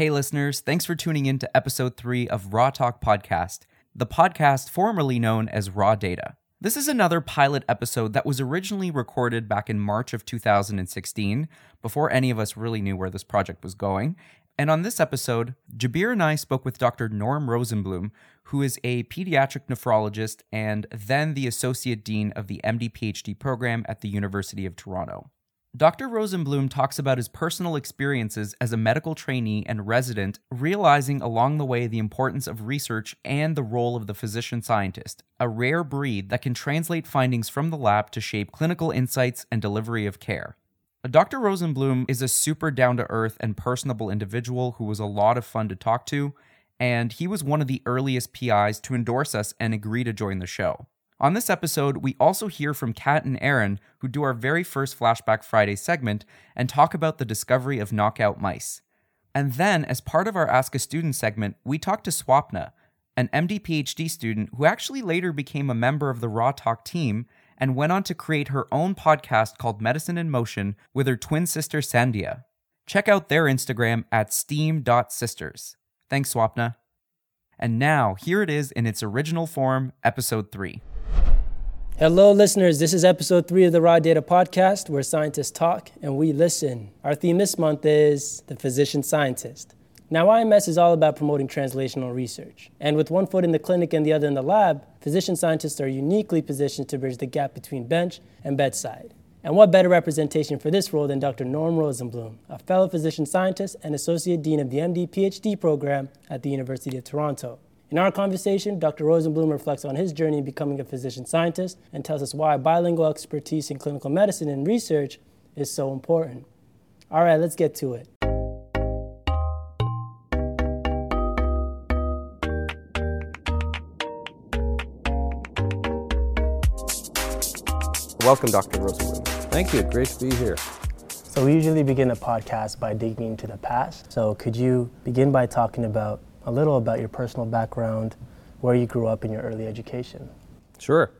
Hey, listeners, thanks for tuning in to episode three of Raw Talk Podcast, the podcast formerly known as Raw Data. This is another pilot episode that was originally recorded back in March of 2016, before any of us really knew where this project was going. And on this episode, Jabir and I spoke with Dr. Norm Rosenblum, who is a pediatric nephrologist and then the Associate Dean of the MD PhD program at the University of Toronto. Dr. Rosenblum talks about his personal experiences as a medical trainee and resident, realizing along the way the importance of research and the role of the physician scientist, a rare breed that can translate findings from the lab to shape clinical insights and delivery of care. Dr. Rosenblum is a super down to earth and personable individual who was a lot of fun to talk to, and he was one of the earliest PIs to endorse us and agree to join the show. On this episode, we also hear from Kat and Aaron, who do our very first Flashback Friday segment and talk about the discovery of knockout mice. And then, as part of our Ask a Student segment, we talk to Swapna, an MD PhD student who actually later became a member of the Raw Talk team and went on to create her own podcast called Medicine in Motion with her twin sister Sandhya. Check out their Instagram at steam.sisters. Thanks, Swapna. And now, here it is in its original form, episode 3. Hello, listeners. This is episode three of the Raw Data Podcast, where scientists talk and we listen. Our theme this month is the physician scientist. Now, IMS is all about promoting translational research. And with one foot in the clinic and the other in the lab, physician scientists are uniquely positioned to bridge the gap between bench and bedside. And what better representation for this role than Dr. Norm Rosenblum, a fellow physician scientist and associate dean of the MD PhD program at the University of Toronto. In our conversation, Dr. Rosenblum reflects on his journey in becoming a physician scientist and tells us why bilingual expertise in clinical medicine and research is so important. All right, let's get to it. Welcome, Dr. Rosenblum. Thank you. Great to be here. So, we usually begin a podcast by digging into the past. So, could you begin by talking about a little about your personal background, where you grew up in your early education. Sure.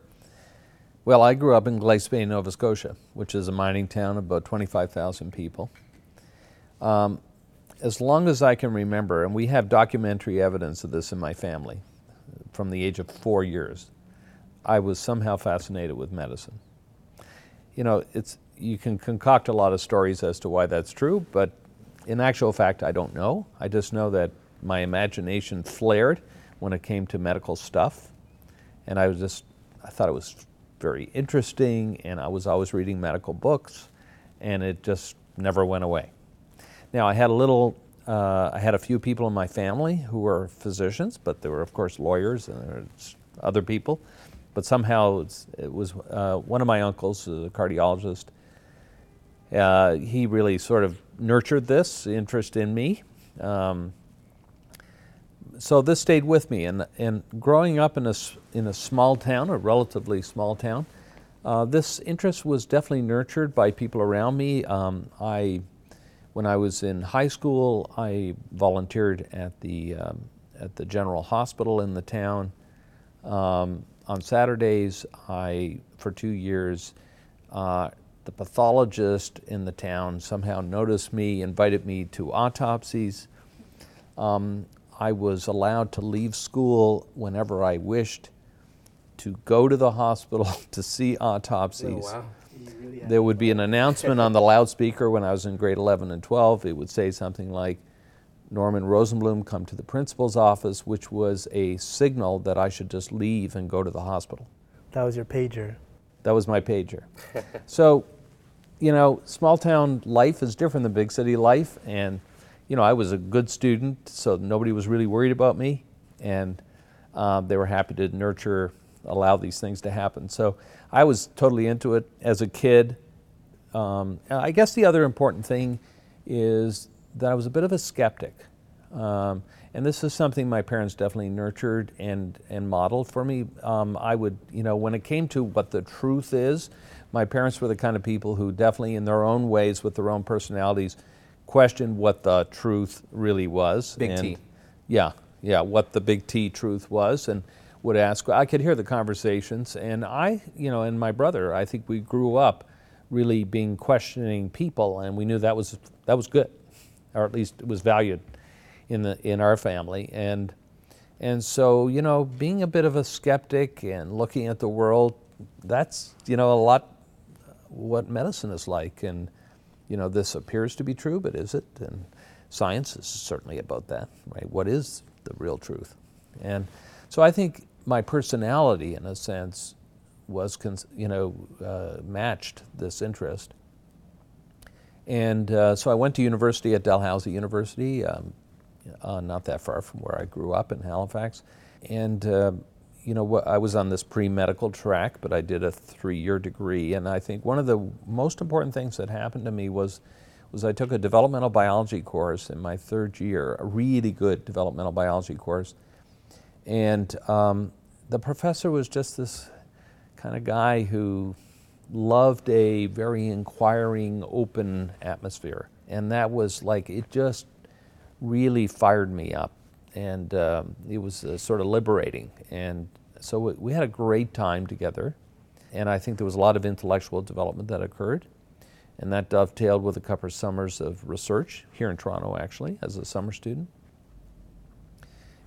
Well, I grew up in Glace Bay, Nova Scotia, which is a mining town of about 25,000 people. Um, as long as I can remember, and we have documentary evidence of this in my family from the age of four years, I was somehow fascinated with medicine. You know, it's, you can concoct a lot of stories as to why that's true, but in actual fact, I don't know. I just know that my imagination flared when it came to medical stuff. And I was just, I thought it was very interesting, and I was always reading medical books, and it just never went away. Now, I had a little, uh, I had a few people in my family who were physicians, but there were, of course, lawyers and other people. But somehow it was uh, one of my uncles, a cardiologist. Uh, he really sort of nurtured this interest in me. Um, so this stayed with me. And, and growing up in a, in a small town, a relatively small town, uh, this interest was definitely nurtured by people around me. Um, I, when I was in high school, I volunteered at the, um, at the general hospital in the town. Um, on Saturdays, I, for two years, uh, the pathologist in the town somehow noticed me, invited me to autopsies. Um, I was allowed to leave school whenever I wished, to go to the hospital to see oh, autopsies. Oh, wow. Really there would be an announcement on the loudspeaker when I was in grade 11 and 12. It would say something like, Norman Rosenblum come to the principal's office, which was a signal that I should just leave and go to the hospital. That was your pager. That was my pager. so, you know, small town life is different than big city life, and you know, I was a good student, so nobody was really worried about me, and uh, they were happy to nurture, allow these things to happen. So I was totally into it as a kid. Um, I guess the other important thing is that I was a bit of a skeptic. Um, and this is something my parents definitely nurtured and, and modeled for me. Um, I would, you know, when it came to what the truth is, my parents were the kind of people who definitely, in their own ways, with their own personalities, questioned what the truth really was. Big and, T. Yeah, yeah, what the big T truth was, and would ask. I could hear the conversations, and I, you know, and my brother, I think we grew up really being questioning people, and we knew that was that was good, or at least it was valued. in the in our family, and and so you know, being a bit of a skeptic and looking at the world, that's you know a lot what medicine is like, and you know this appears to be true, but is it? And science is certainly about that, right? What is the real truth? And so I think my personality, in a sense, was you know uh, matched this interest. And uh, so I went to university at Dalhousie University, um, uh, not that far from where I grew up in Halifax. And, uh, you know, I was on this pre medical track, but I did a three year degree. And I think one of the most important things that happened to me was, was I took a developmental biology course in my third year, a really good developmental biology course. And um, the professor was just this kind of guy who loved a very inquiring, open atmosphere. And that was like, it just really fired me up. And um, it was uh, sort of liberating. And so we, we had a great time together. And I think there was a lot of intellectual development that occurred. And that dovetailed with a couple of summers of research here in Toronto, actually, as a summer student.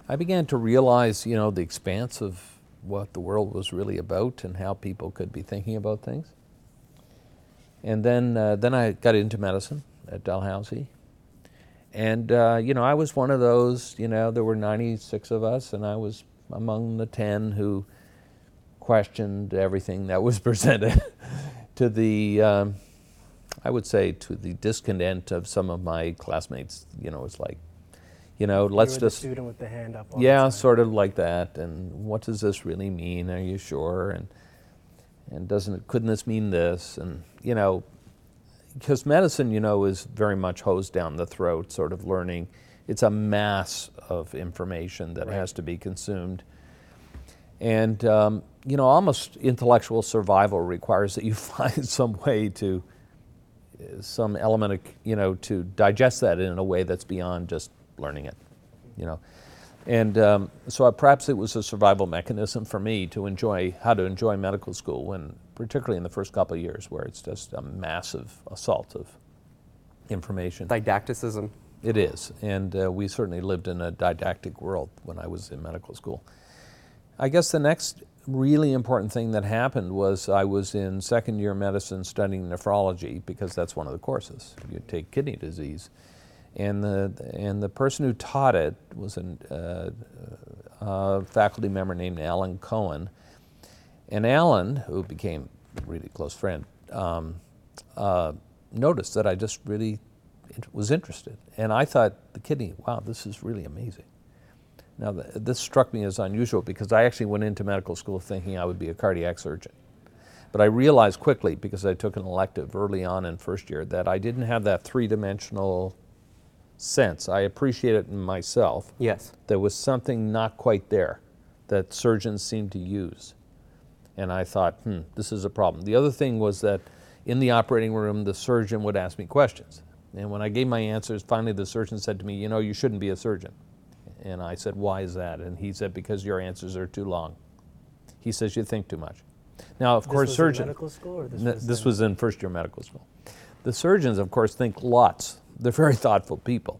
I began to realize, you know, the expanse of what the world was really about and how people could be thinking about things. And then, uh, then I got into medicine at Dalhousie. And, uh, you know, I was one of those, you know, there were 96 of us, and I was among the 10 who questioned everything that was presented to the, um, I would say, to the discontent of some of my classmates. You know, it's like, you know, let's just. student with the hand up. yeah, sort of like that. And what does this really mean? Are you sure? And and doesn't it, couldn't this mean this? And you know, because medicine, you know, is very much hosed down the throat, sort of learning. It's a mass of information that right. has to be consumed. And, um, you know, almost intellectual survival requires that you find some way to, some element of, you know, to digest that in a way that's beyond just learning it, you know. And um, so perhaps it was a survival mechanism for me to enjoy how to enjoy medical school when, particularly in the first couple of years, where it's just a massive assault of information. Didacticism. It is, and uh, we certainly lived in a didactic world when I was in medical school. I guess the next really important thing that happened was I was in second year medicine studying nephrology because that's one of the courses. You take kidney disease and the and the person who taught it was a, uh, a faculty member named Alan Cohen, and Alan, who became a really close friend, um, uh, noticed that I just really was interested, and I thought the kidney, wow, this is really amazing. Now this struck me as unusual because I actually went into medical school thinking I would be a cardiac surgeon. But I realized quickly, because I took an elective early on in first year, that I didn't have that three dimensional sense. I appreciate it in myself. Yes. There was something not quite there that surgeons seem to use. And I thought, hmm, this is a problem. The other thing was that in the operating room, the surgeon would ask me questions. And when I gave my answers, finally the surgeon said to me, You know, you shouldn't be a surgeon. And I said, Why is that? And he said, Because your answers are too long. He says, You think too much. Now, of this course, surgeons. medical school or this, n- was, this was in first year medical school. The surgeons, of course, think lots they're very thoughtful people.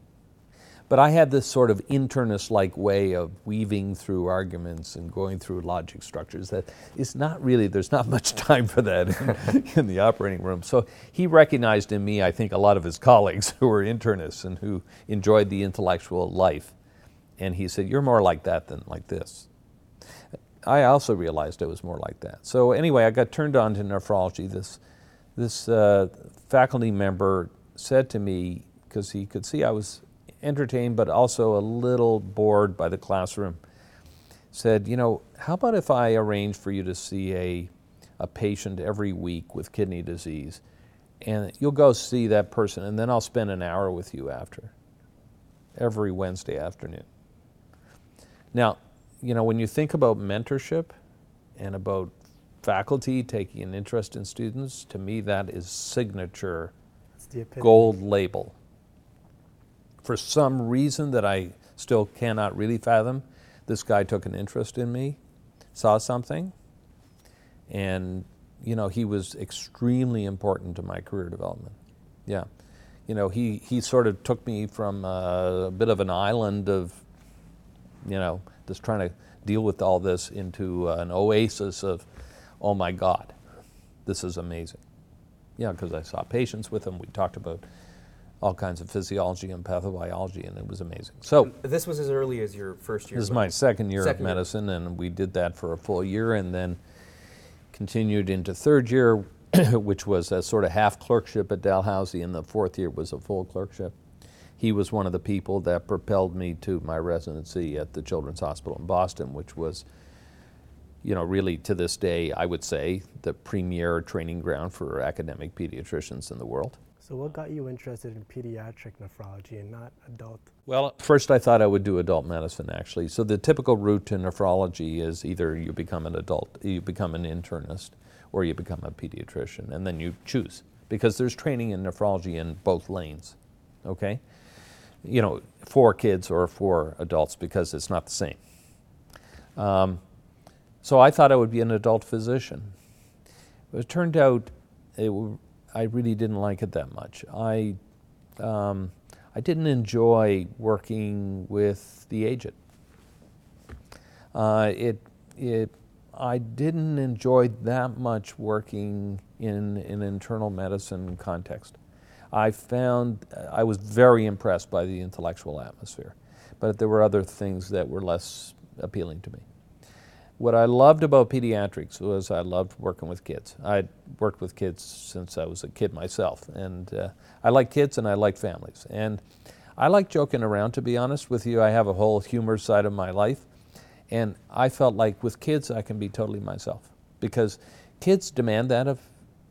But I had this sort of internist like way of weaving through arguments and going through logic structures that is not really, there's not much time for that in, in, the operating room. So he recognized in me, I think, a lot of his colleagues who were internists and who enjoyed the intellectual life. And he said, You're more like that than like this. I also realized I was more like that. So anyway, I got turned on to nephrology. This, this uh, faculty member said to me, because he could see I was entertained but also a little bored by the classroom, said, You know, how about if I arrange for you to see a, a patient every week with kidney disease? And you'll go see that person, and then I'll spend an hour with you after, every Wednesday afternoon. Now, you know, when you think about mentorship and about faculty taking an interest in students, to me that is signature gold label. For some reason that I still cannot really fathom, this guy took an interest in me, saw something, and you know he was extremely important to my career development. Yeah, you know, he, he sort of took me from a, a bit of an island of, you know, just trying to deal with all this into uh, an oasis of, oh my God, this is amazing. Yeah, because I saw patients with him. We talked about all kinds of physiology and pathobiology, and it was amazing. So this was as early as your first year. This is my second year second of medicine, year. and we did that for a full year, and then continued into third year, which was a sort of half clerkship at Dalhousie, and the fourth year was a full clerkship. He was one of the people that propelled me to my residency at the Children's Hospital in Boston, which was, you know, really to this day, I would say, the premier training ground for academic pediatricians in the world. So, what got you interested in pediatric nephrology and not adult? Well, first I thought I would do adult medicine actually. So, the typical route to nephrology is either you become an adult, you become an internist, or you become a pediatrician, and then you choose because there's training in nephrology in both lanes, okay? You know, for kids or for adults because it's not the same. Um, so I thought I would be an adult physician. It turned out it I really didn't like it that much. I, um, I didn't enjoy working with the agent. Uh, it, it, I didn't enjoy that much working in an internal medicine context. I found I was very impressed by the intellectual atmosphere, but there were other things that were less appealing to me. What I loved about pediatrics was I loved working with kids. I'd worked with kids since I was a kid myself, and uh, I like kids and I like families. And I like joking around, to be honest with you. I have a whole humor side of my life, and I felt like with kids I can be totally myself because kids demand that of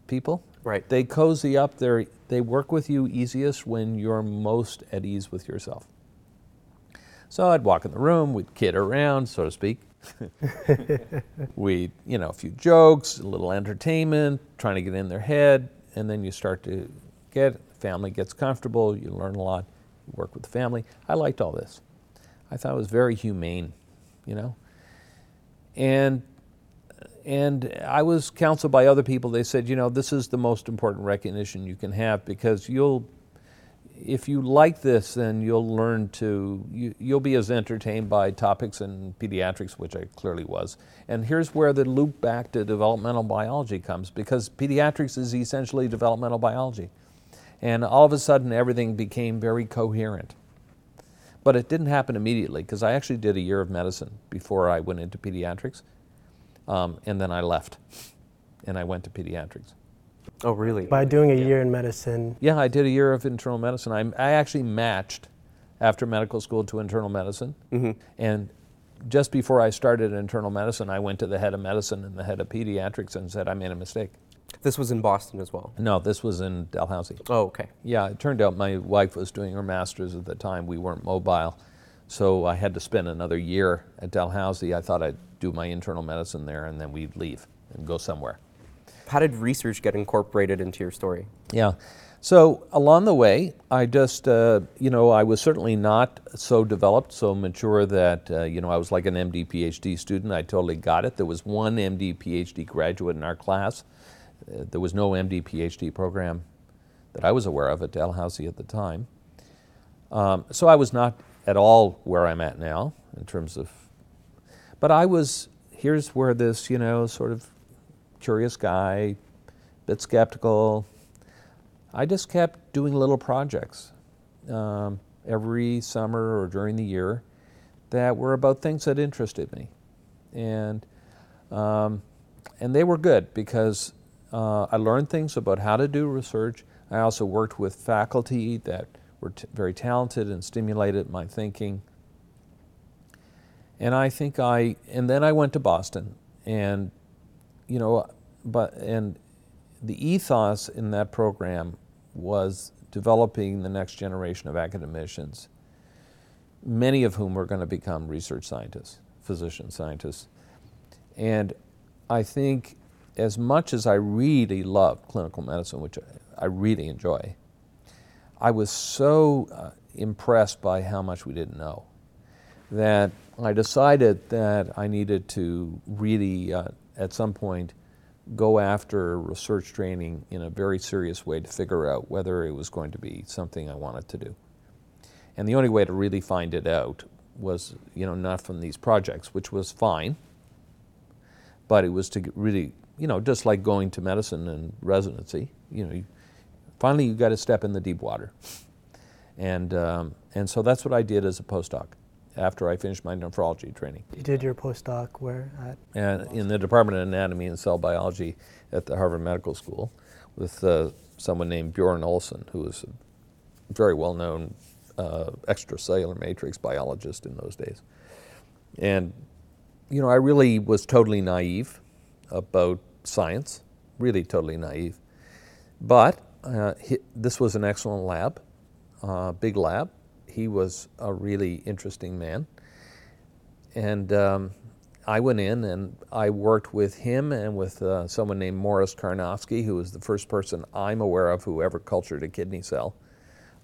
people. Right. They cozy up. They they work with you easiest when you're most at ease with yourself. So I'd walk in the room, we'd kid around, so to speak, we, you know, a few jokes, a little entertainment, trying to get in their head, and then you start to get, family gets comfortable, you learn a lot, you work with the family. I liked all this. I thought it was very humane, you know. And and I was counseled by other people. They said, you know, this is the most important recognition you can have because you'll if you like this, then you'll learn to, you, you'll be as entertained by topics in pediatrics, which I clearly was. And here's where the loop back to developmental biology comes, because pediatrics is essentially developmental biology. And all of a sudden, everything became very coherent. But it didn't happen immediately, because I actually did a year of medicine before I went into pediatrics. Um, and then I left, and I went to pediatrics. Oh, really? By doing a year in medicine? Yeah, I did a year of internal medicine. I, I actually matched after medical school to internal medicine. Mm-hmm. And just before I started internal medicine, I went to the head of medicine and the head of pediatrics and said, I made a mistake. This was in Boston as well? No, this was in Dalhousie. Oh, okay. Yeah, it turned out my wife was doing her master's at the time. We weren't mobile. So I had to spend another year at Dalhousie. I thought I'd do my internal medicine there and then we'd leave and go somewhere how did research get incorporated into your story? Yeah. So along the way, I just, uh, you know, I was certainly not so developed, so mature that, uh, you know, I was like an MD PhD student. I totally got it. There was one MD PhD graduate in our class. Uh, there was no MD PhD program that I was aware of at Dalhousie at the time. Um, so I was not at all where I'm at now in terms of, but I was, here's where this, you know, sort of curious guy, a bit skeptical. I just kept doing little projects um, every summer or during the year that were about things that interested me. And, um, and they were good because uh, I learned things about how to do research. I also worked with faculty that were t- very talented and stimulated my thinking. And I think I, and then I went to Boston and you know, but and the ethos in that program was developing the next generation of academicians, many of whom were going to become research scientists, physician scientists. And I think as much as I really love clinical medicine, which I really enjoy, I was so uh, impressed by how much we didn't know that I decided that I needed to really uh, at some point go after research training in a very serious way to figure out whether it was going to be something I wanted to do. And the only way to really find it out was, you know, not from these projects, which was fine, but it was to really, you know, just like going to medicine and residency, you know, you, finally you got to step in the deep water. And, um, and so that's what I did as a postdoc after I finished my nephrology training. You did your postdoc where at? And in the Department of Anatomy and Cell Biology at the Harvard Medical School with uh, someone named Bjorn Olsen, who was a very well known uh, extracellular matrix biologist in those days. And, you know, I really was totally naive about science, really totally naive. But uh, he, this was an excellent lab, uh, big lab. He was a really interesting man. And um, I went in and I worked with him and with uh, someone named Morris Karnovsky, who was the first person I'm aware of who ever cultured a kidney cell.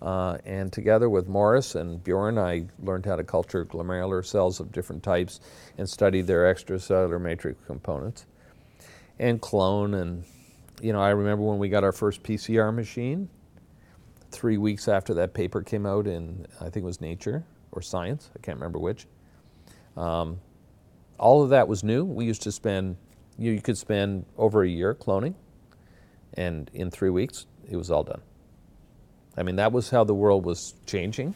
Uh, and together with Morris and Bjorn, I learned how to culture glomerular cells of different types and studied their extracellular matrix components and clone. And, you know, I remember when we got our first PCR machine, three weeks after that paper came out in, I think it was Nature or Science, I can't remember which. Um, all of that was new. We used to spend, you, you could spend over a year cloning, and in three weeks, it was all done. I mean, that was how the world was changing.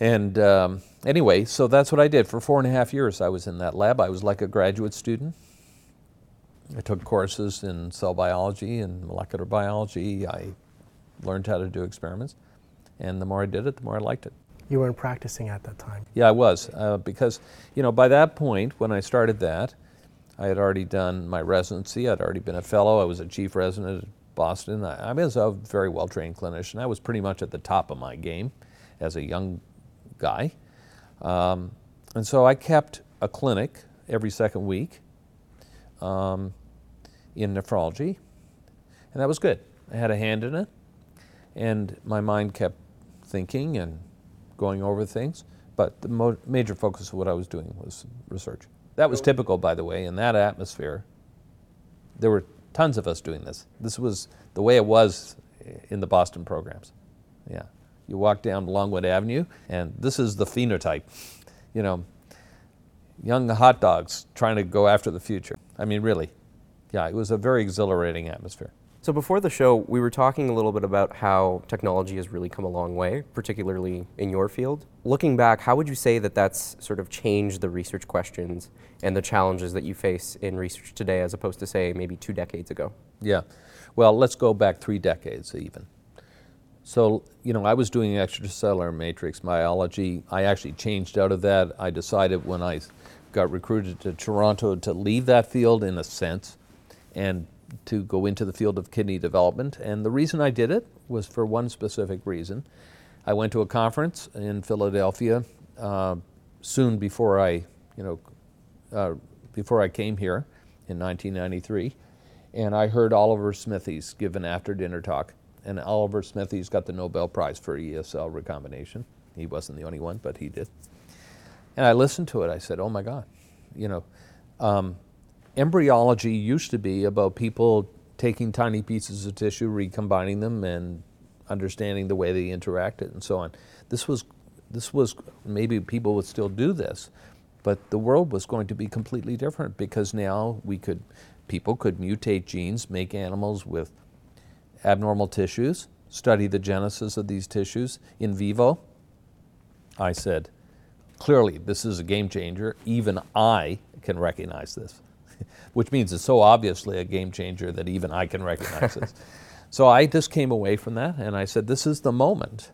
And um, anyway, so that's what I did. For four and a half years, I was in that lab. I was like a graduate student. I took courses in cell biology and molecular biology. I learned how to do experiments. And the more I did it, the more I liked it. You weren't practicing at that time. Yeah, I was. Uh, because, you know, by that point, when I started that, I had already done my residency. I'd already been a fellow. I was a chief resident at Boston. I, I was a very well trained clinician. I was pretty much at the top of my game as a young guy. Um, and so I kept a clinic every second week um, in nephrology, and that was good. I had a hand in it, and my mind kept thinking and going over things, but the mo- major focus of what I was doing was research. That was typical, by the way, in that atmosphere. There were tons of us doing this. This was the way it was in the Boston programs. Yeah. You walk down Longwood Avenue, and this is the phenotype. You know, young hot dogs trying to go after the future. I mean, really. Yeah, it was a very exhilarating atmosphere. So before the show, we were talking a little bit about how technology has really come a long way, particularly in your field. Looking back, how would you say that that's sort of changed the research questions and the challenges that you face in research today as opposed to say maybe 2 decades ago? Yeah. Well, let's go back 3 decades even. So, you know, I was doing extracellular matrix biology. I actually changed out of that. I decided when I got recruited to Toronto to leave that field in a sense and to go into the field of kidney development. And the reason I did it was for one specific reason. I went to a conference in Philadelphia uh, soon before I, you know, uh, before I came here in 1993, and I heard Oliver Smithies give an after-dinner talk. And Oliver Smithies got the Nobel Prize for ES cell recombination. He wasn't the only one, but he did. And I listened to it. I said, "Oh my God, you know." Um, embryology used to be about people taking tiny pieces of tissue, recombining them, and understanding the way they interacted and so on. This was, this was maybe people would still do this, but the world was going to be completely different because now we could, people could mutate genes, make animals with abnormal tissues, study the genesis of these tissues in vivo. I said, clearly this is a game changer. Even I can recognize this which means it's so obviously a game changer that even I can recognize this. So I just came away from that and I said, this is the moment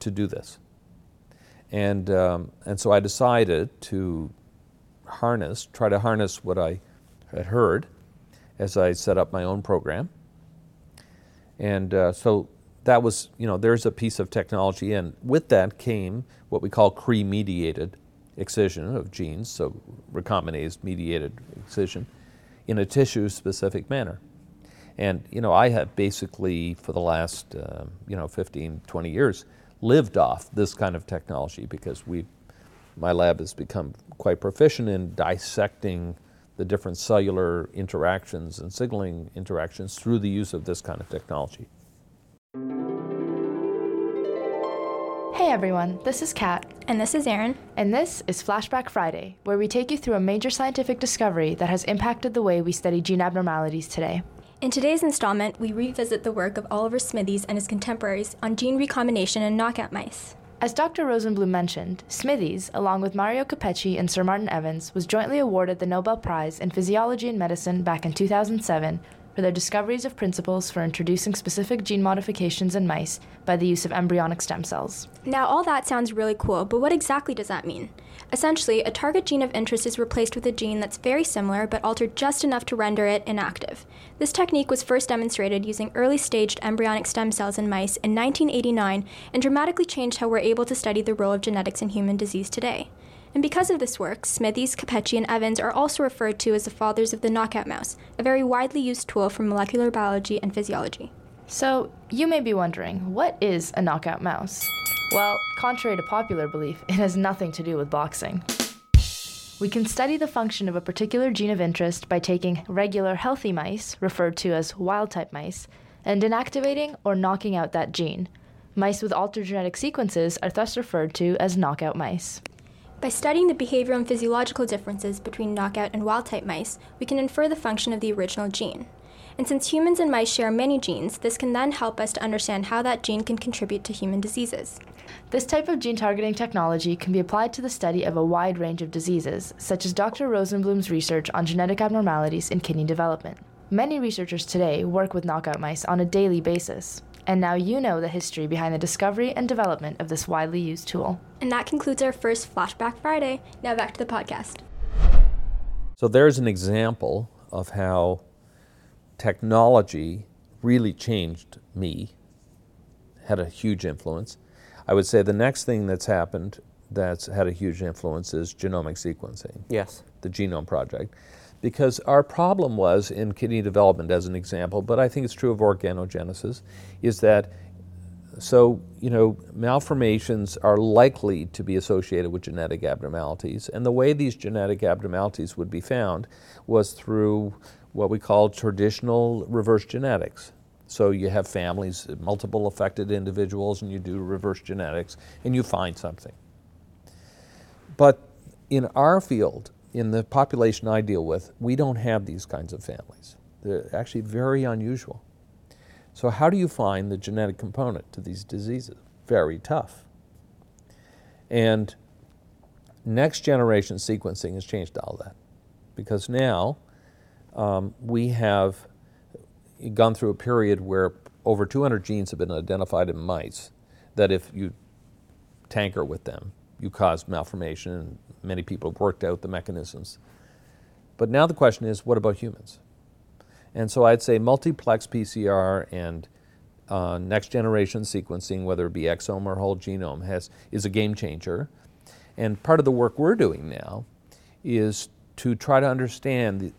to do this. And, um, and so I decided to harness, try to harness what I had heard as I set up my own program. And uh, so that was, you know, there's a piece of technology, and with that came what we call Cre mediated excision of genes, so recombinase mediated excision in a tissue specific manner. And you know, I have basically for the last uh, you know 15, 20 years lived off this kind of technology because we, my lab has become quite proficient in dissecting the different cellular interactions and signaling interactions through the use of this kind of technology. Everyone, this is Kat. And this is Aaron. And this is Flashback Friday, where we take you through a major scientific discovery that has impacted the way we study gene abnormalities today. In today's installment, we revisit the work of Oliver Smithies and his contemporaries on gene recombination in knockout mice. As Dr. Rosenblum mentioned, Smithies, along with Mario Capecchi and Sir Martin Evans, was jointly awarded the Nobel Prize in Physiology and Medicine back in 2007 for their discoveries of principles for introducing specific gene modifications in mice by the use of embryonic stem cells. Now, all that sounds really cool, but what exactly does that mean? Essentially, a target gene of interest is replaced with a gene that's very similar but altered just enough to render it inactive. This technique was first demonstrated using early staged embryonic stem cells in mice in 1989 and dramatically changed how we're able to study the role of genetics in human disease today. And because of this work, Smithies, Capecchi, and Evans are also referred to as the fathers of the knockout mouse, a very widely used tool for molecular biology and physiology. So, you may be wondering, what is a knockout mouse? Well, contrary to popular belief, it has nothing to do with boxing. We can study the function of a particular gene of interest by taking regular healthy mice, referred to as wild type mice, and inactivating or knocking out that gene. Mice with altered genetic sequences are thus referred to as knockout mice. By studying the behavioral and physiological differences between knockout and wild type mice, we can infer the function of the original gene. And since humans and mice share many genes, this can then help us to understand how that gene can contribute to human diseases. This type of gene targeting technology can be applied to the study of a wide range of diseases, such as Dr. Rosenblum's research on genetic abnormalities in kidney development. Many researchers today work with knockout mice on a daily basis. And now you know the history behind the discovery and development of this widely used tool. And that concludes our first Flashback Friday. Now back to the podcast. So there's an example of how technology really changed me, had a huge influence. I would say the next thing that's happened that's had a huge influence is genomic sequencing, Yes. the Genome Project. Because our problem was in kidney development, as an example, but I think it's true of organogenesis, is that so, you know, malformations are likely to be associated with genetic abnormalities. And the way these genetic abnormalities would be found was through what we call traditional reverse genetics. So you have families, multiple affected individuals, and you do reverse genetics, and you find something. But in our field, in the population I deal with, we don't have these kinds of families. They're actually very unusual. So, how do you find the genetic component to these diseases? Very tough. And next generation sequencing has changed all that because now um, we have gone through a period where over 200 genes have been identified in mice that if you tanker with them, you cause malformation, and many people have worked out the mechanisms. But now the question is what about humans? And so I'd say multiplex PCR and uh, next generation sequencing, whether it be exome or whole genome, has, is a game changer. And part of the work we're doing now is to try to understand the,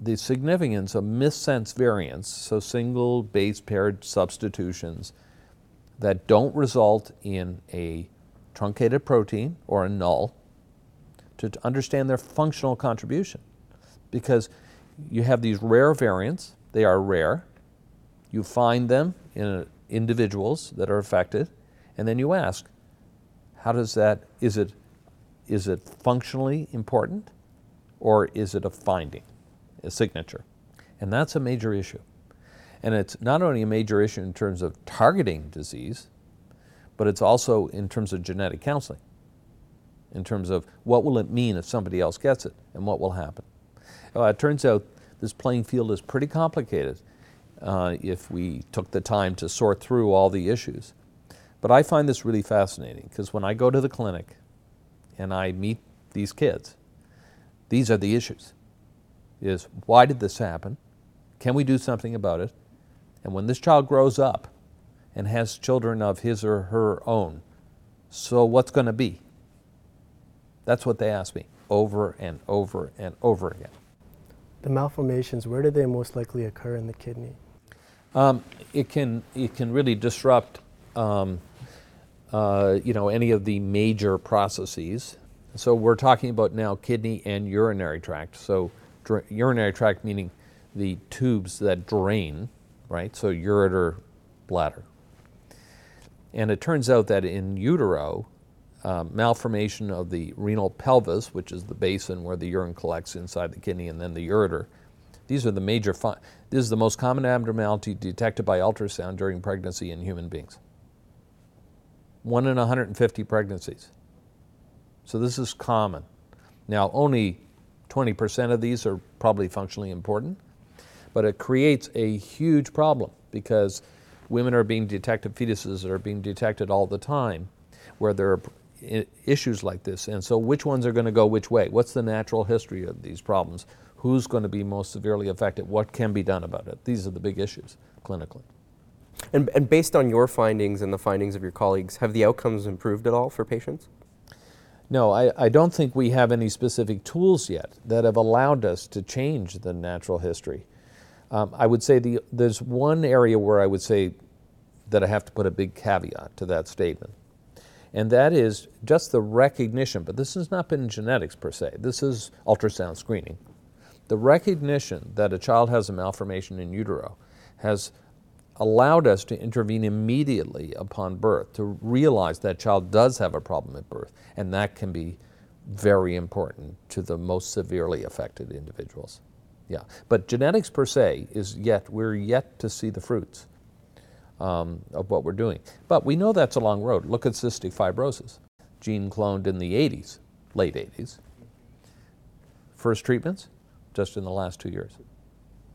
the significance of missense variants, so single base paired substitutions that don't result in a truncated protein or a null, to, to understand their functional contribution. Because you have these rare variants, they are rare. You find them in uh, individuals that are affected, and then you ask, how does that, is it, is it functionally important or is it a finding, a signature? And that's a major issue. And it's not only a major issue in terms of targeting disease, but it's also in terms of genetic counseling, in terms of what will it mean if somebody else gets it and what will happen. Uh, it turns out this playing field is pretty complicated uh, if we took the time to sort through all the issues. But I find this really fascinating because when I go to the clinic and I meet these kids, these are the issues. Is why did this happen? Can we do something about it? And when this child grows up and has children of his or her own, so what's going to be? That's what they ask me over and over and over again. The malformations, where do they most likely occur in the kidney? Um, it can it can really disrupt um, uh, you know any of the major processes. So we're talking about now kidney and urinary tract. So urinary tract meaning the tubes that drain, right? So ureter, bladder. And it turns out that in utero, uh, malformation of the renal pelvis, which is the basin where the urine collects inside the kidney, and then the ureter. These are the major. Fi- this is the most common abnormality detected by ultrasound during pregnancy in human beings. One in 150 pregnancies. So this is common. Now, only 20% of these are probably functionally important, but it creates a huge problem because women are being detected, fetuses that are being detected all the time, where there are issues like this. And so, which ones are going to go which way? What's the natural history of these problems? Who's going to be most severely affected? What can be done about it? These are the big issues clinically. And, and based on your findings and the findings of your colleagues, have the outcomes improved at all for patients? No, I, I don't think we have any specific tools yet that have allowed us to change the natural history. Um, I would say the, there's one area where I would say that I have to put a big caveat to that statement, and that is just the recognition, but this has not been genetics per se, this is ultrasound screening. The recognition that a child has a malformation in utero has allowed us to intervene immediately upon birth to realize that child does have a problem at birth, and that can be very important to the most severely affected individuals. Yeah, but genetics per se is yet we're yet to see the fruits um, of what we're doing. But we know that's a long road. Look at cystic fibrosis, gene cloned in the 80s, late 80s. First treatments, just in the last two years.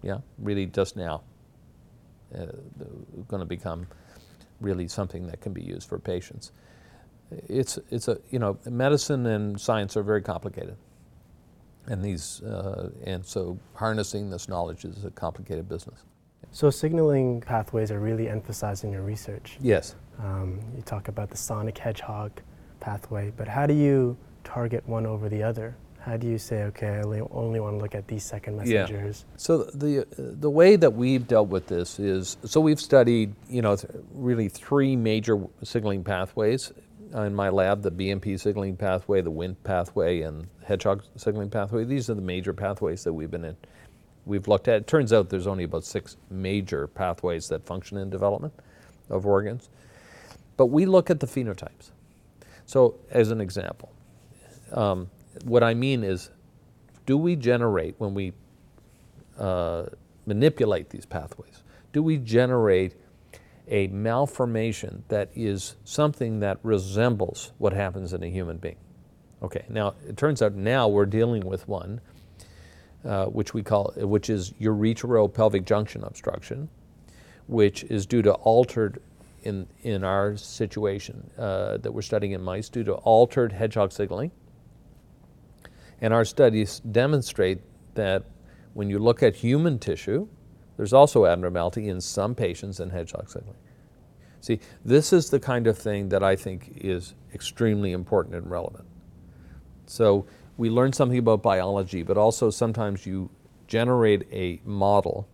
Yeah, really just now uh, going to become really something that can be used for patients. It's, it's a, you know, medicine and science are very complicated. And these, uh, and so harnessing this knowledge is a complicated business. So signaling pathways are really emphasized in your research. Yes. Um, you talk about the sonic hedgehog pathway, but how do you target one over the other? How do you say, okay, I only, want to look at these second messengers? Yeah. So the the way that we've dealt with this is so we've studied you know th- really three major signaling pathways in my lab: the BMP signaling pathway, the Wnt pathway, and Hedgehog signaling pathway. These are the major pathways that we've been in. We've looked at. It turns out there's only about six major pathways that function in development of organs, but we look at the phenotypes. So, as an example, um, what I mean is, do we generate when we uh, manipulate these pathways? Do we generate a malformation that is something that resembles what happens in a human being? Okay, now it turns out now we're dealing with one uh, which we call, which is uretero-pelvic junction obstruction, which is due to altered, in, in our situation uh, that we're studying in mice, due to altered hedgehog signaling. And our studies demonstrate that when you look at human tissue, there's also abnormality in some patients in hedgehog signaling. See, this is the kind of thing that I think is extremely important and relevant. So we learn something about biology, but also sometimes you generate a model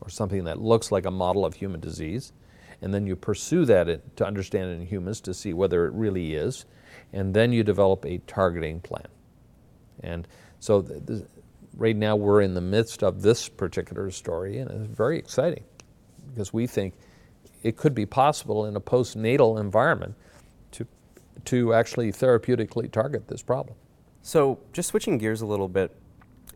or something that looks like a model of human disease, and then you pursue that to understand it in humans to see whether it really is, and then you develop a targeting plan. And so th- th- right now we're in the midst of this particular story, and it's very exciting because we think it could be possible in a postnatal environment to, to actually therapeutically target this problem. So, just switching gears a little bit,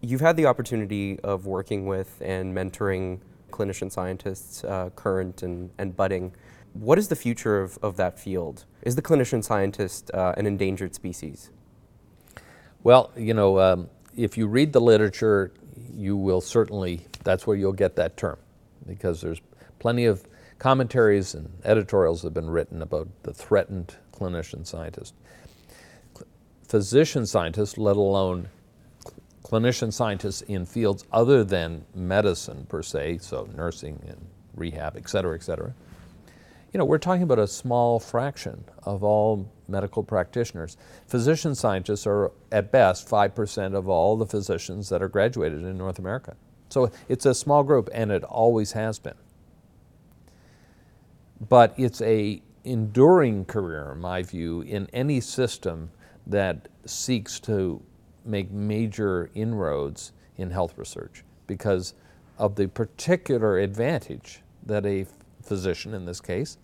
you've had the opportunity of working with and mentoring clinician scientists, uh, current and, and budding. What is the future of, of that field? Is the clinician scientist uh, an endangered species? Well, you know, um, if you read the literature, you will certainly, that's where you'll get that term, because there's plenty of commentaries and editorials that have been written about the threatened clinician scientist. Physician scientists, let alone cl- clinician scientists in fields other than medicine per se, so nursing and rehab, et cetera, et cetera, you know, we're talking about a small fraction of all medical practitioners. Physician scientists are, at best, 5% of all the physicians that are graduated in North America. So it's a small group, and it always has been. But it's a enduring career, in my view, in any system that seeks to make major inroads in health research because of the particular advantage that a physician in this case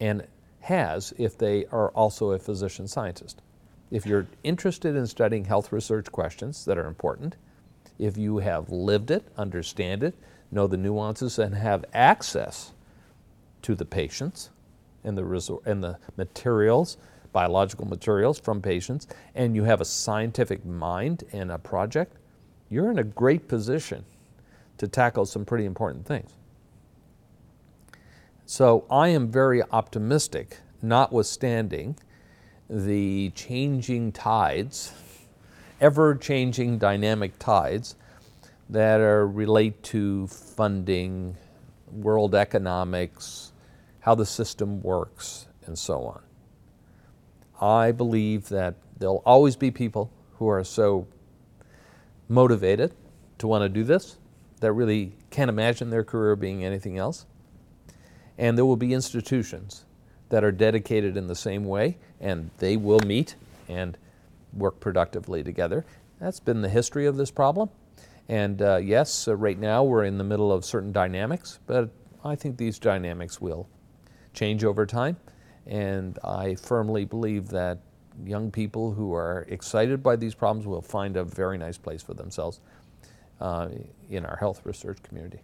and has if they are also a physician scientist. If you're interested in studying health research questions that are important, if you have lived it, understand it, know the nuances, and have access to the patients and the, resor- and the materials, biological materials from patients, and you have a scientific mind and a project, you're in a great position to tackle some pretty important things. So I am very optimistic, notwithstanding the changing tides, ever changing dynamic tides that are relate to funding, world economics, how the system works, and so on. I believe that there'll always be people who are so motivated to want to do this that really can't imagine their career being anything else. And there will be institutions that are dedicated in the same way, and they will meet and work productively together. That's been the history of this problem. And uh, yes, uh, right now we're in the middle of certain dynamics, but I think these dynamics will change over time. And I firmly believe that young people who are excited by these problems will find a very nice place for themselves uh, in our health research community.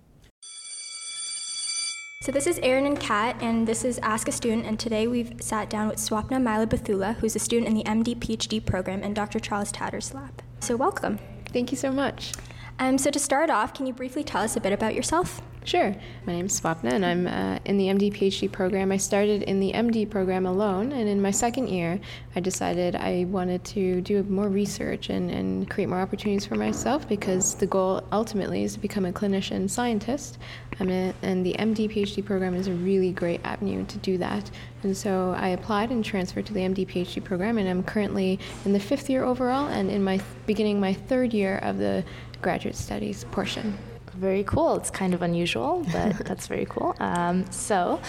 So this is Erin and Kat, and this is Ask a Student, and today we've sat down with Swapna Mila who's a student in the MD PhD program in Dr. Charles Tator's lab. So welcome. Thank you so much. Um, so to start off, can you briefly tell us a bit about yourself? Sure. My name is Swapna, and I'm uh, in the MD PhD program. I started in the MD program alone, and in my second year, I decided I wanted to do more research and, and create more opportunities for myself because the goal ultimately is to become a clinician scientist. And the MD PhD program is a really great avenue to do that. And so I applied and transferred to the MD PhD program, and I'm currently in the fifth year overall and in my beginning my third year of the graduate studies portion very cool. It's kind of unusual, but that's very cool. Um, so,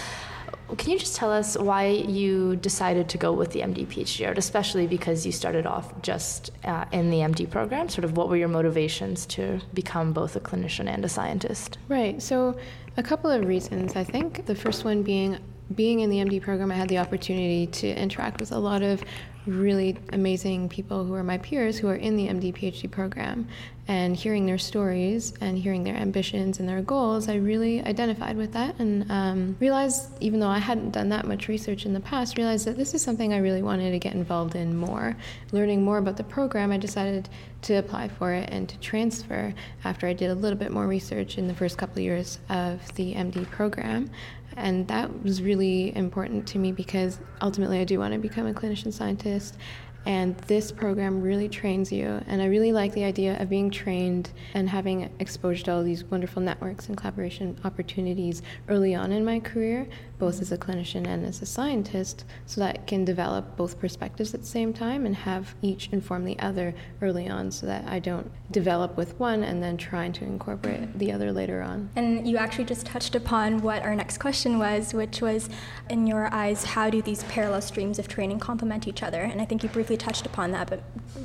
can you just tell us why you decided to go with the MD PhD route, especially because you started off just uh, in the MD program? Sort of what were your motivations to become both a clinician and a scientist? Right. So, a couple of reasons. I think the first one being being in the MD program, I had the opportunity to interact with a lot of really amazing people who are my peers who are in the MD PhD program and hearing their stories and hearing their ambitions and their goals, I really identified with that and um, realized, even though I hadn't done that much research in the past, realized that this is something I really wanted to get involved in more. Learning more about the program, I decided to apply for it and to transfer after I did a little bit more research in the first couple of years of the MD program. And that was really important to me because ultimately I do want to become a clinician scientist and this program really trains you. And I really like the idea of being trained and having exposure to all these wonderful networks and collaboration opportunities early on in my career, both as a clinician and as a scientist, so that I can develop both perspectives at the same time and have each inform the other early on so that I don't develop with one and then trying to incorporate the other later on. And you actually just touched upon what our next question was, which was, in your eyes, how do these parallel streams of training complement each other? And I think you briefly briefly touched upon that, but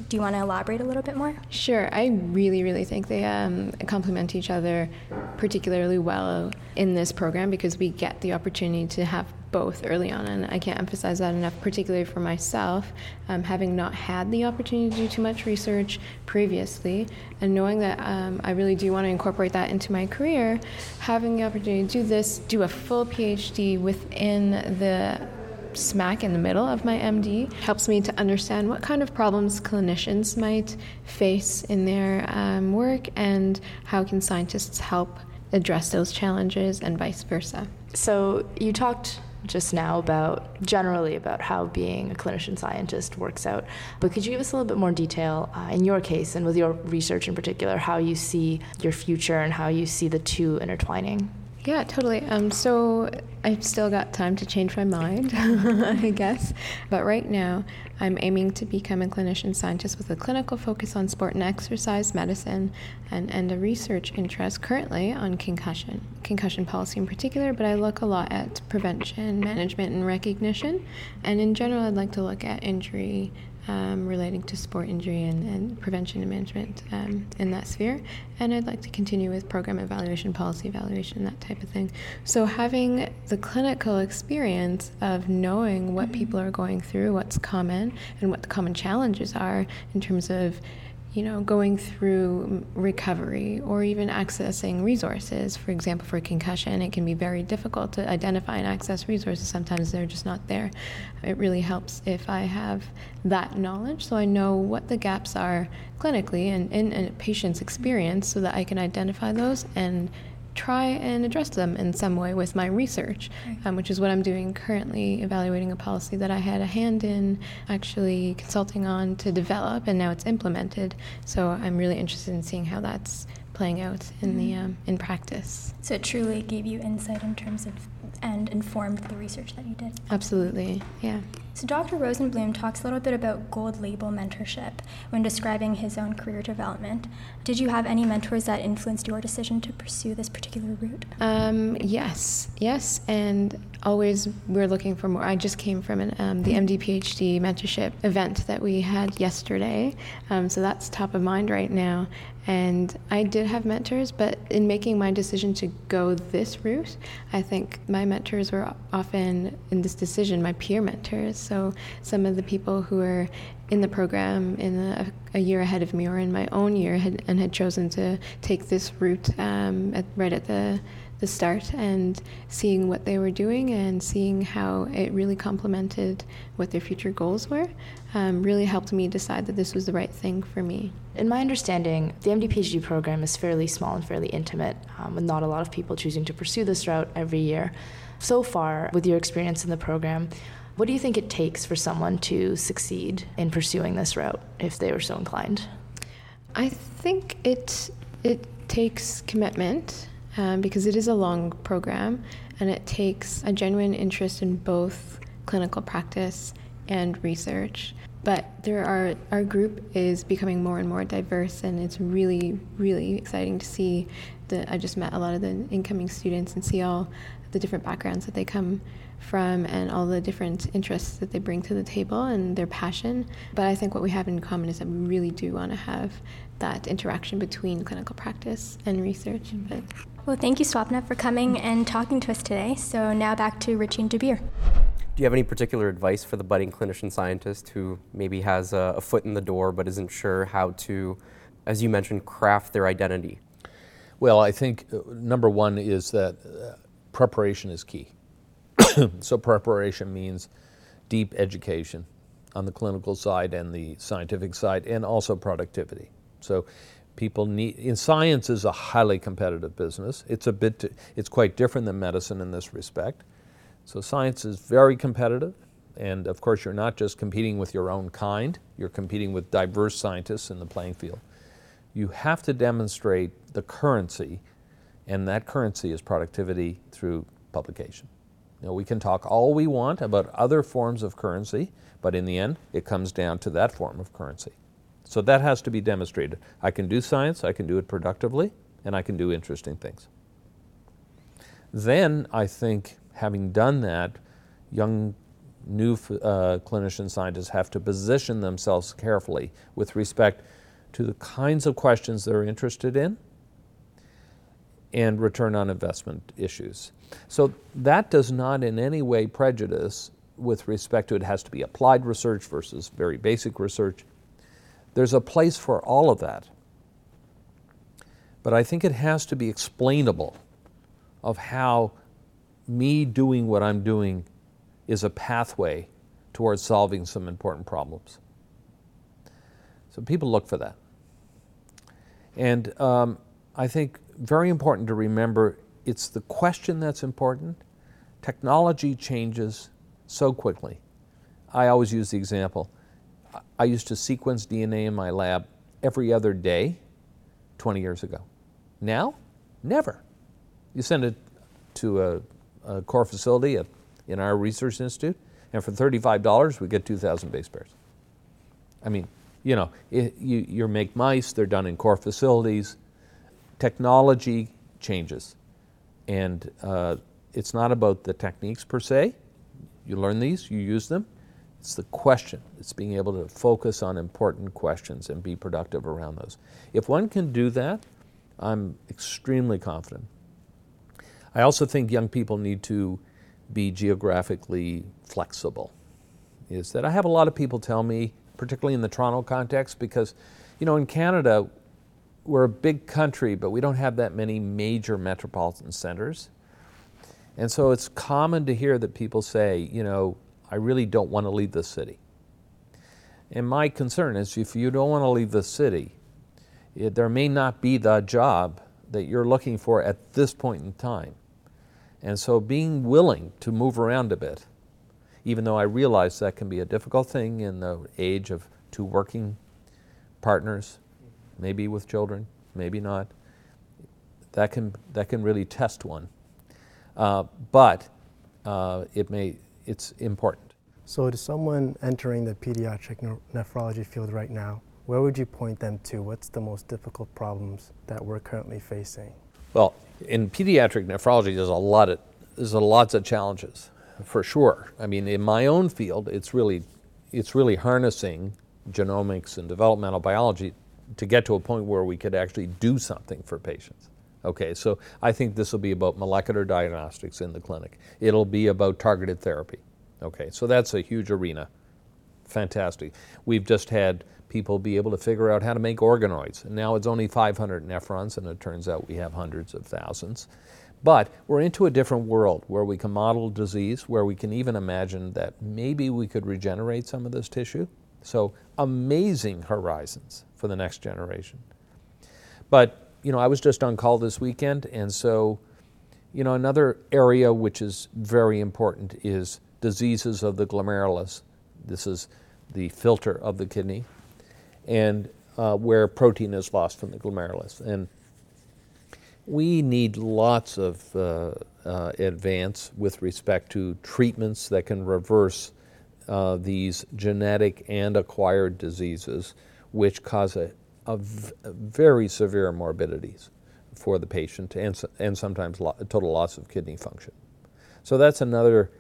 do you want to elaborate a little bit more? Sure. I really, really think they um, complement each other particularly well in this program because we get the opportunity to have both early on, and I can't emphasize that enough, particularly for myself, um, having not had the opportunity to do too much research previously, and knowing that um, I really do want to incorporate that into my career, having the opportunity to do this, do a full PhD within the smack in the middle of my MD helps me to understand what kind of problems clinicians might face in their um, work and how can scientists help address those challenges and vice versa. So you talked just now about generally about how being a clinician scientist works out. But could you give us a little bit more detail uh, in your case and with your research in particular, how you see your future and how you see the two intertwining? Yeah, totally. Um, so I've still got time to change my mind, I guess. But right now, I'm aiming to become a clinician scientist with a clinical focus on sport and exercise medicine and, and a research interest currently on concussion, concussion policy in particular. But I look a lot at prevention, management, and recognition. And in general, I'd like to look at injury um, relating to sport injury and, and prevention and management um, in that sphere. And I'd like to continue with program evaluation, policy evaluation, that type of thing. So, having the clinical experience of knowing what mm-hmm. people are going through, what's common, and what the common challenges are in terms of you know, going through recovery or even accessing resources. For example, for concussion, it can be very difficult to identify and access resources. Sometimes they're just not there. It really helps if I have that knowledge so I know what the gaps are clinically and in a patient's experience so that I can identify those and try and address them in some way with my research, um, which is what I'm doing currently, evaluating a policy that I had a hand in actually consulting on to develop, and now it's implemented. So I'm really interested in seeing how that's playing out in mm-hmm. the um, in practice. So it truly gave you insight in terms of and informed the research that you did. Absolutely, yeah. So Dr. Rosenblum talks a little bit about gold label mentorship when describing his own career development. Did you have any mentors that influenced your decision to pursue this particular route? Um, yes, yes, and always we're looking for more. I just came from an, um, the MD PhD mentorship event that we had yesterday, um, so that's top of mind right now. And I did have mentors, but in making my decision to go this route, I think my mentors were often in this decision my peer mentors. So some of the people who were in the program in a, a year ahead of me or in my own year had, and had chosen to take this route um, at, right at the the start and seeing what they were doing and seeing how it really complemented what their future goals were um, really helped me decide that this was the right thing for me. In my understanding, the MD PhD program is fairly small and fairly intimate, um, with not a lot of people choosing to pursue this route every year. So far, with your experience in the program, what do you think it takes for someone to succeed in pursuing this route if they were so inclined? I think it it takes commitment um, because it is a long program and it takes a genuine interest in both clinical practice and research. But there are our group is becoming more and more diverse, and it's really, really exciting to see that I just met a lot of the incoming students and see all the different backgrounds that they come from and all the different interests that they bring to the table and their passion. But I think what we have in common is that we really do want to have that interaction between clinical practice and research. But well, thank you, Swapna, for coming and talking to us today. So now back to Richie and Dabir. Do you have any particular advice for the budding clinician scientist who maybe has a, a foot in the door but isn't sure how to, as you mentioned, craft their identity? Well, I think uh, number one is that uh, preparation is key. so, preparation means deep education on the clinical side and the scientific side, and also productivity. So, people need in science is a highly competitive business. It's a bit it's quite different than medicine in this respect. So science is very competitive and of course you're not just competing with your own kind you're competing with diverse scientists in the playing field. You have to demonstrate the currency and that currency is productivity through publication. Know, we can talk all we want about other forms of currency but in the end it comes down to that form of currency so that has to be demonstrated. I can do science, I can do it productively, and I can do interesting things. Then I think, having done that, young new uh, clinician scientists have to position themselves carefully with respect to the kinds of questions they're interested in and return on investment issues. So that does not in any way prejudice with respect to it has to be applied research versus very basic research. There's a place for all of that. But I think it has to be explainable of how me doing what I'm doing is a pathway towards solving some important problems. So people look for that. And um, I think very important to remember it's the question that's important. Technology changes so quickly. I always use the example I used to sequence DNA in my lab every other day 20 years ago. Now, never. You send it to a, a core facility at, in our research institute, and for $35, we get 2,000 base pairs. I mean, you know, it, you, you make mice, they're done in core facilities. Technology changes. And uh, it's not about the techniques per se. You learn these, you use them, It's the question. It's being able to focus on important questions and be productive around those. If one can do that, I'm extremely confident. I also think young people need to be geographically flexible. Is that I have a lot of people tell me, particularly in the Toronto context, because, you know, in Canada, we're a big country, but we don't have that many major metropolitan centers. And so it's common to hear that people say, you know, I really don't want to leave the city. And my concern is if you don't want to leave the city, it, there may not be the job that you're looking for at this point in time. And so being willing to move around a bit, even though I realize that can be a difficult thing in the age of two working partners, maybe with children, maybe not, that can, that can really test one. Uh, but uh, it may, it's important. So, to someone entering the pediatric nephrology field right now, where would you point them to? What's the most difficult problems that we're currently facing? Well, in pediatric nephrology, there's a lot of there's a lots of challenges, for sure. I mean, in my own field, it's really it's really harnessing genomics and developmental biology to get to a point where we could actually do something for patients. Okay, so I think this will be about molecular diagnostics in the clinic. It'll be about targeted therapy. Okay, so that's a huge arena. Fantastic. We've just had people be able to figure out how to make organoids. And now it's only 500 nephrons, and it turns out we have hundreds of thousands. But we're into a different world where we can model disease, where we can even imagine that maybe we could regenerate some of this tissue. So amazing horizons for the next generation. But you know, I was just on call this weekend, and so, you know, another area which is very important is diseases of the glomerulus. This is the filter of the kidney, and uh, where protein is lost from the glomerulus. And we need lots of uh, uh, advance with respect to treatments that can reverse uh, these genetic and acquired diseases, which cause a of very severe morbidities for the patient and, and sometimes lo- total loss of kidney function. So that's another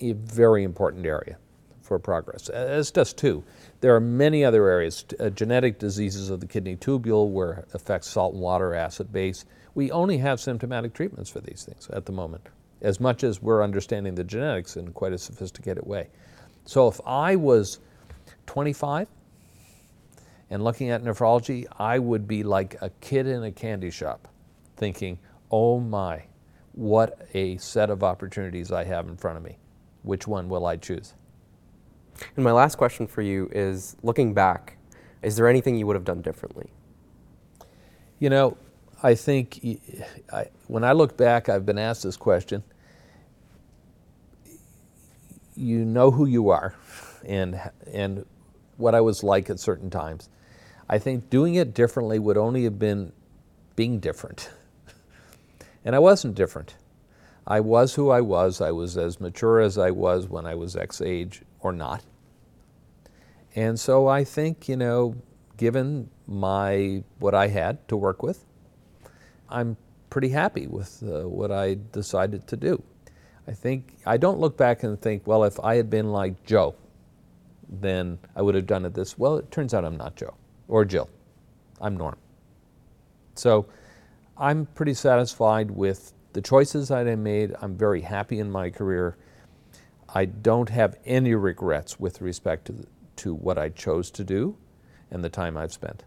very important area for progress. As does too. There are many other areas, uh, genetic diseases of the kidney tubule where it affects salt and water acid base. We only have symptomatic treatments for these things at the moment, as much as we're understanding the genetics in quite a sophisticated way. So if I was 25 and looking at nephrology, I would be like a kid in a candy shop thinking, oh my, what a set of opportunities I have in front of me. Which one will I choose? And my last question for you is looking back, is there anything you would have done differently? You know, I think I, when I look back, I've been asked this question. You know who you are and, and what I was like at certain times. I think doing it differently would only have been being different. and I wasn't different. I was who I was. I was as mature as I was when I was X age or not. And so I think, you know, given my what I had to work with, I'm pretty happy with uh, what I decided to do. I think I don't look back and think, well, if I had been like Joe, then I would have done it this. Well, it turns out I'm not Joe or Jill. I'm Norm. So I'm pretty satisfied with the choices that I made. I'm very happy in my career. I don't have any regrets with respect to, to what I chose to do and the time I've spent.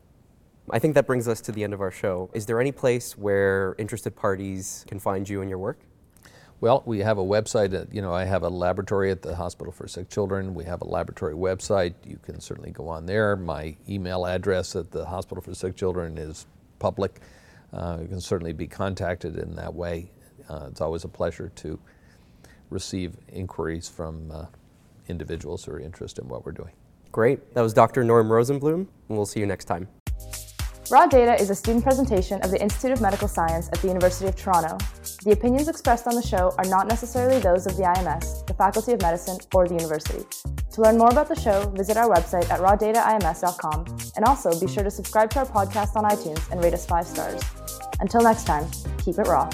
I think that brings us to the end of our show. Is there any place where interested parties can find you and your work? Well, we have a website. you know, I have a laboratory at the Hospital for Sick Children. We have a laboratory website. You can certainly go on there. My email address at the Hospital for Sick Children is public. Uh, you can certainly be contacted in that way. Uh, it's always a pleasure to receive inquiries from uh, individuals who are interested in what we're doing. Great. That was Dr. Norm Rosenblum, and we'll see you next time. Raw Data is a student presentation of the Institute of Medical Science at the University of Toronto. The opinions expressed on the show are not necessarily those of the IMS, the Faculty of Medicine, or the university. To learn more about the show, visit our website at rawdataims.com and also be sure to subscribe to our podcast on iTunes and rate us five stars. Until next time, keep it raw.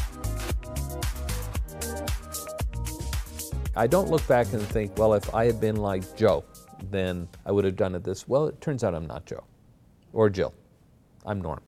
I don't look back and think, well, if I had been like Joe, then I would have done it this. Well, it turns out I'm not Joe or Jill. I'm Norm.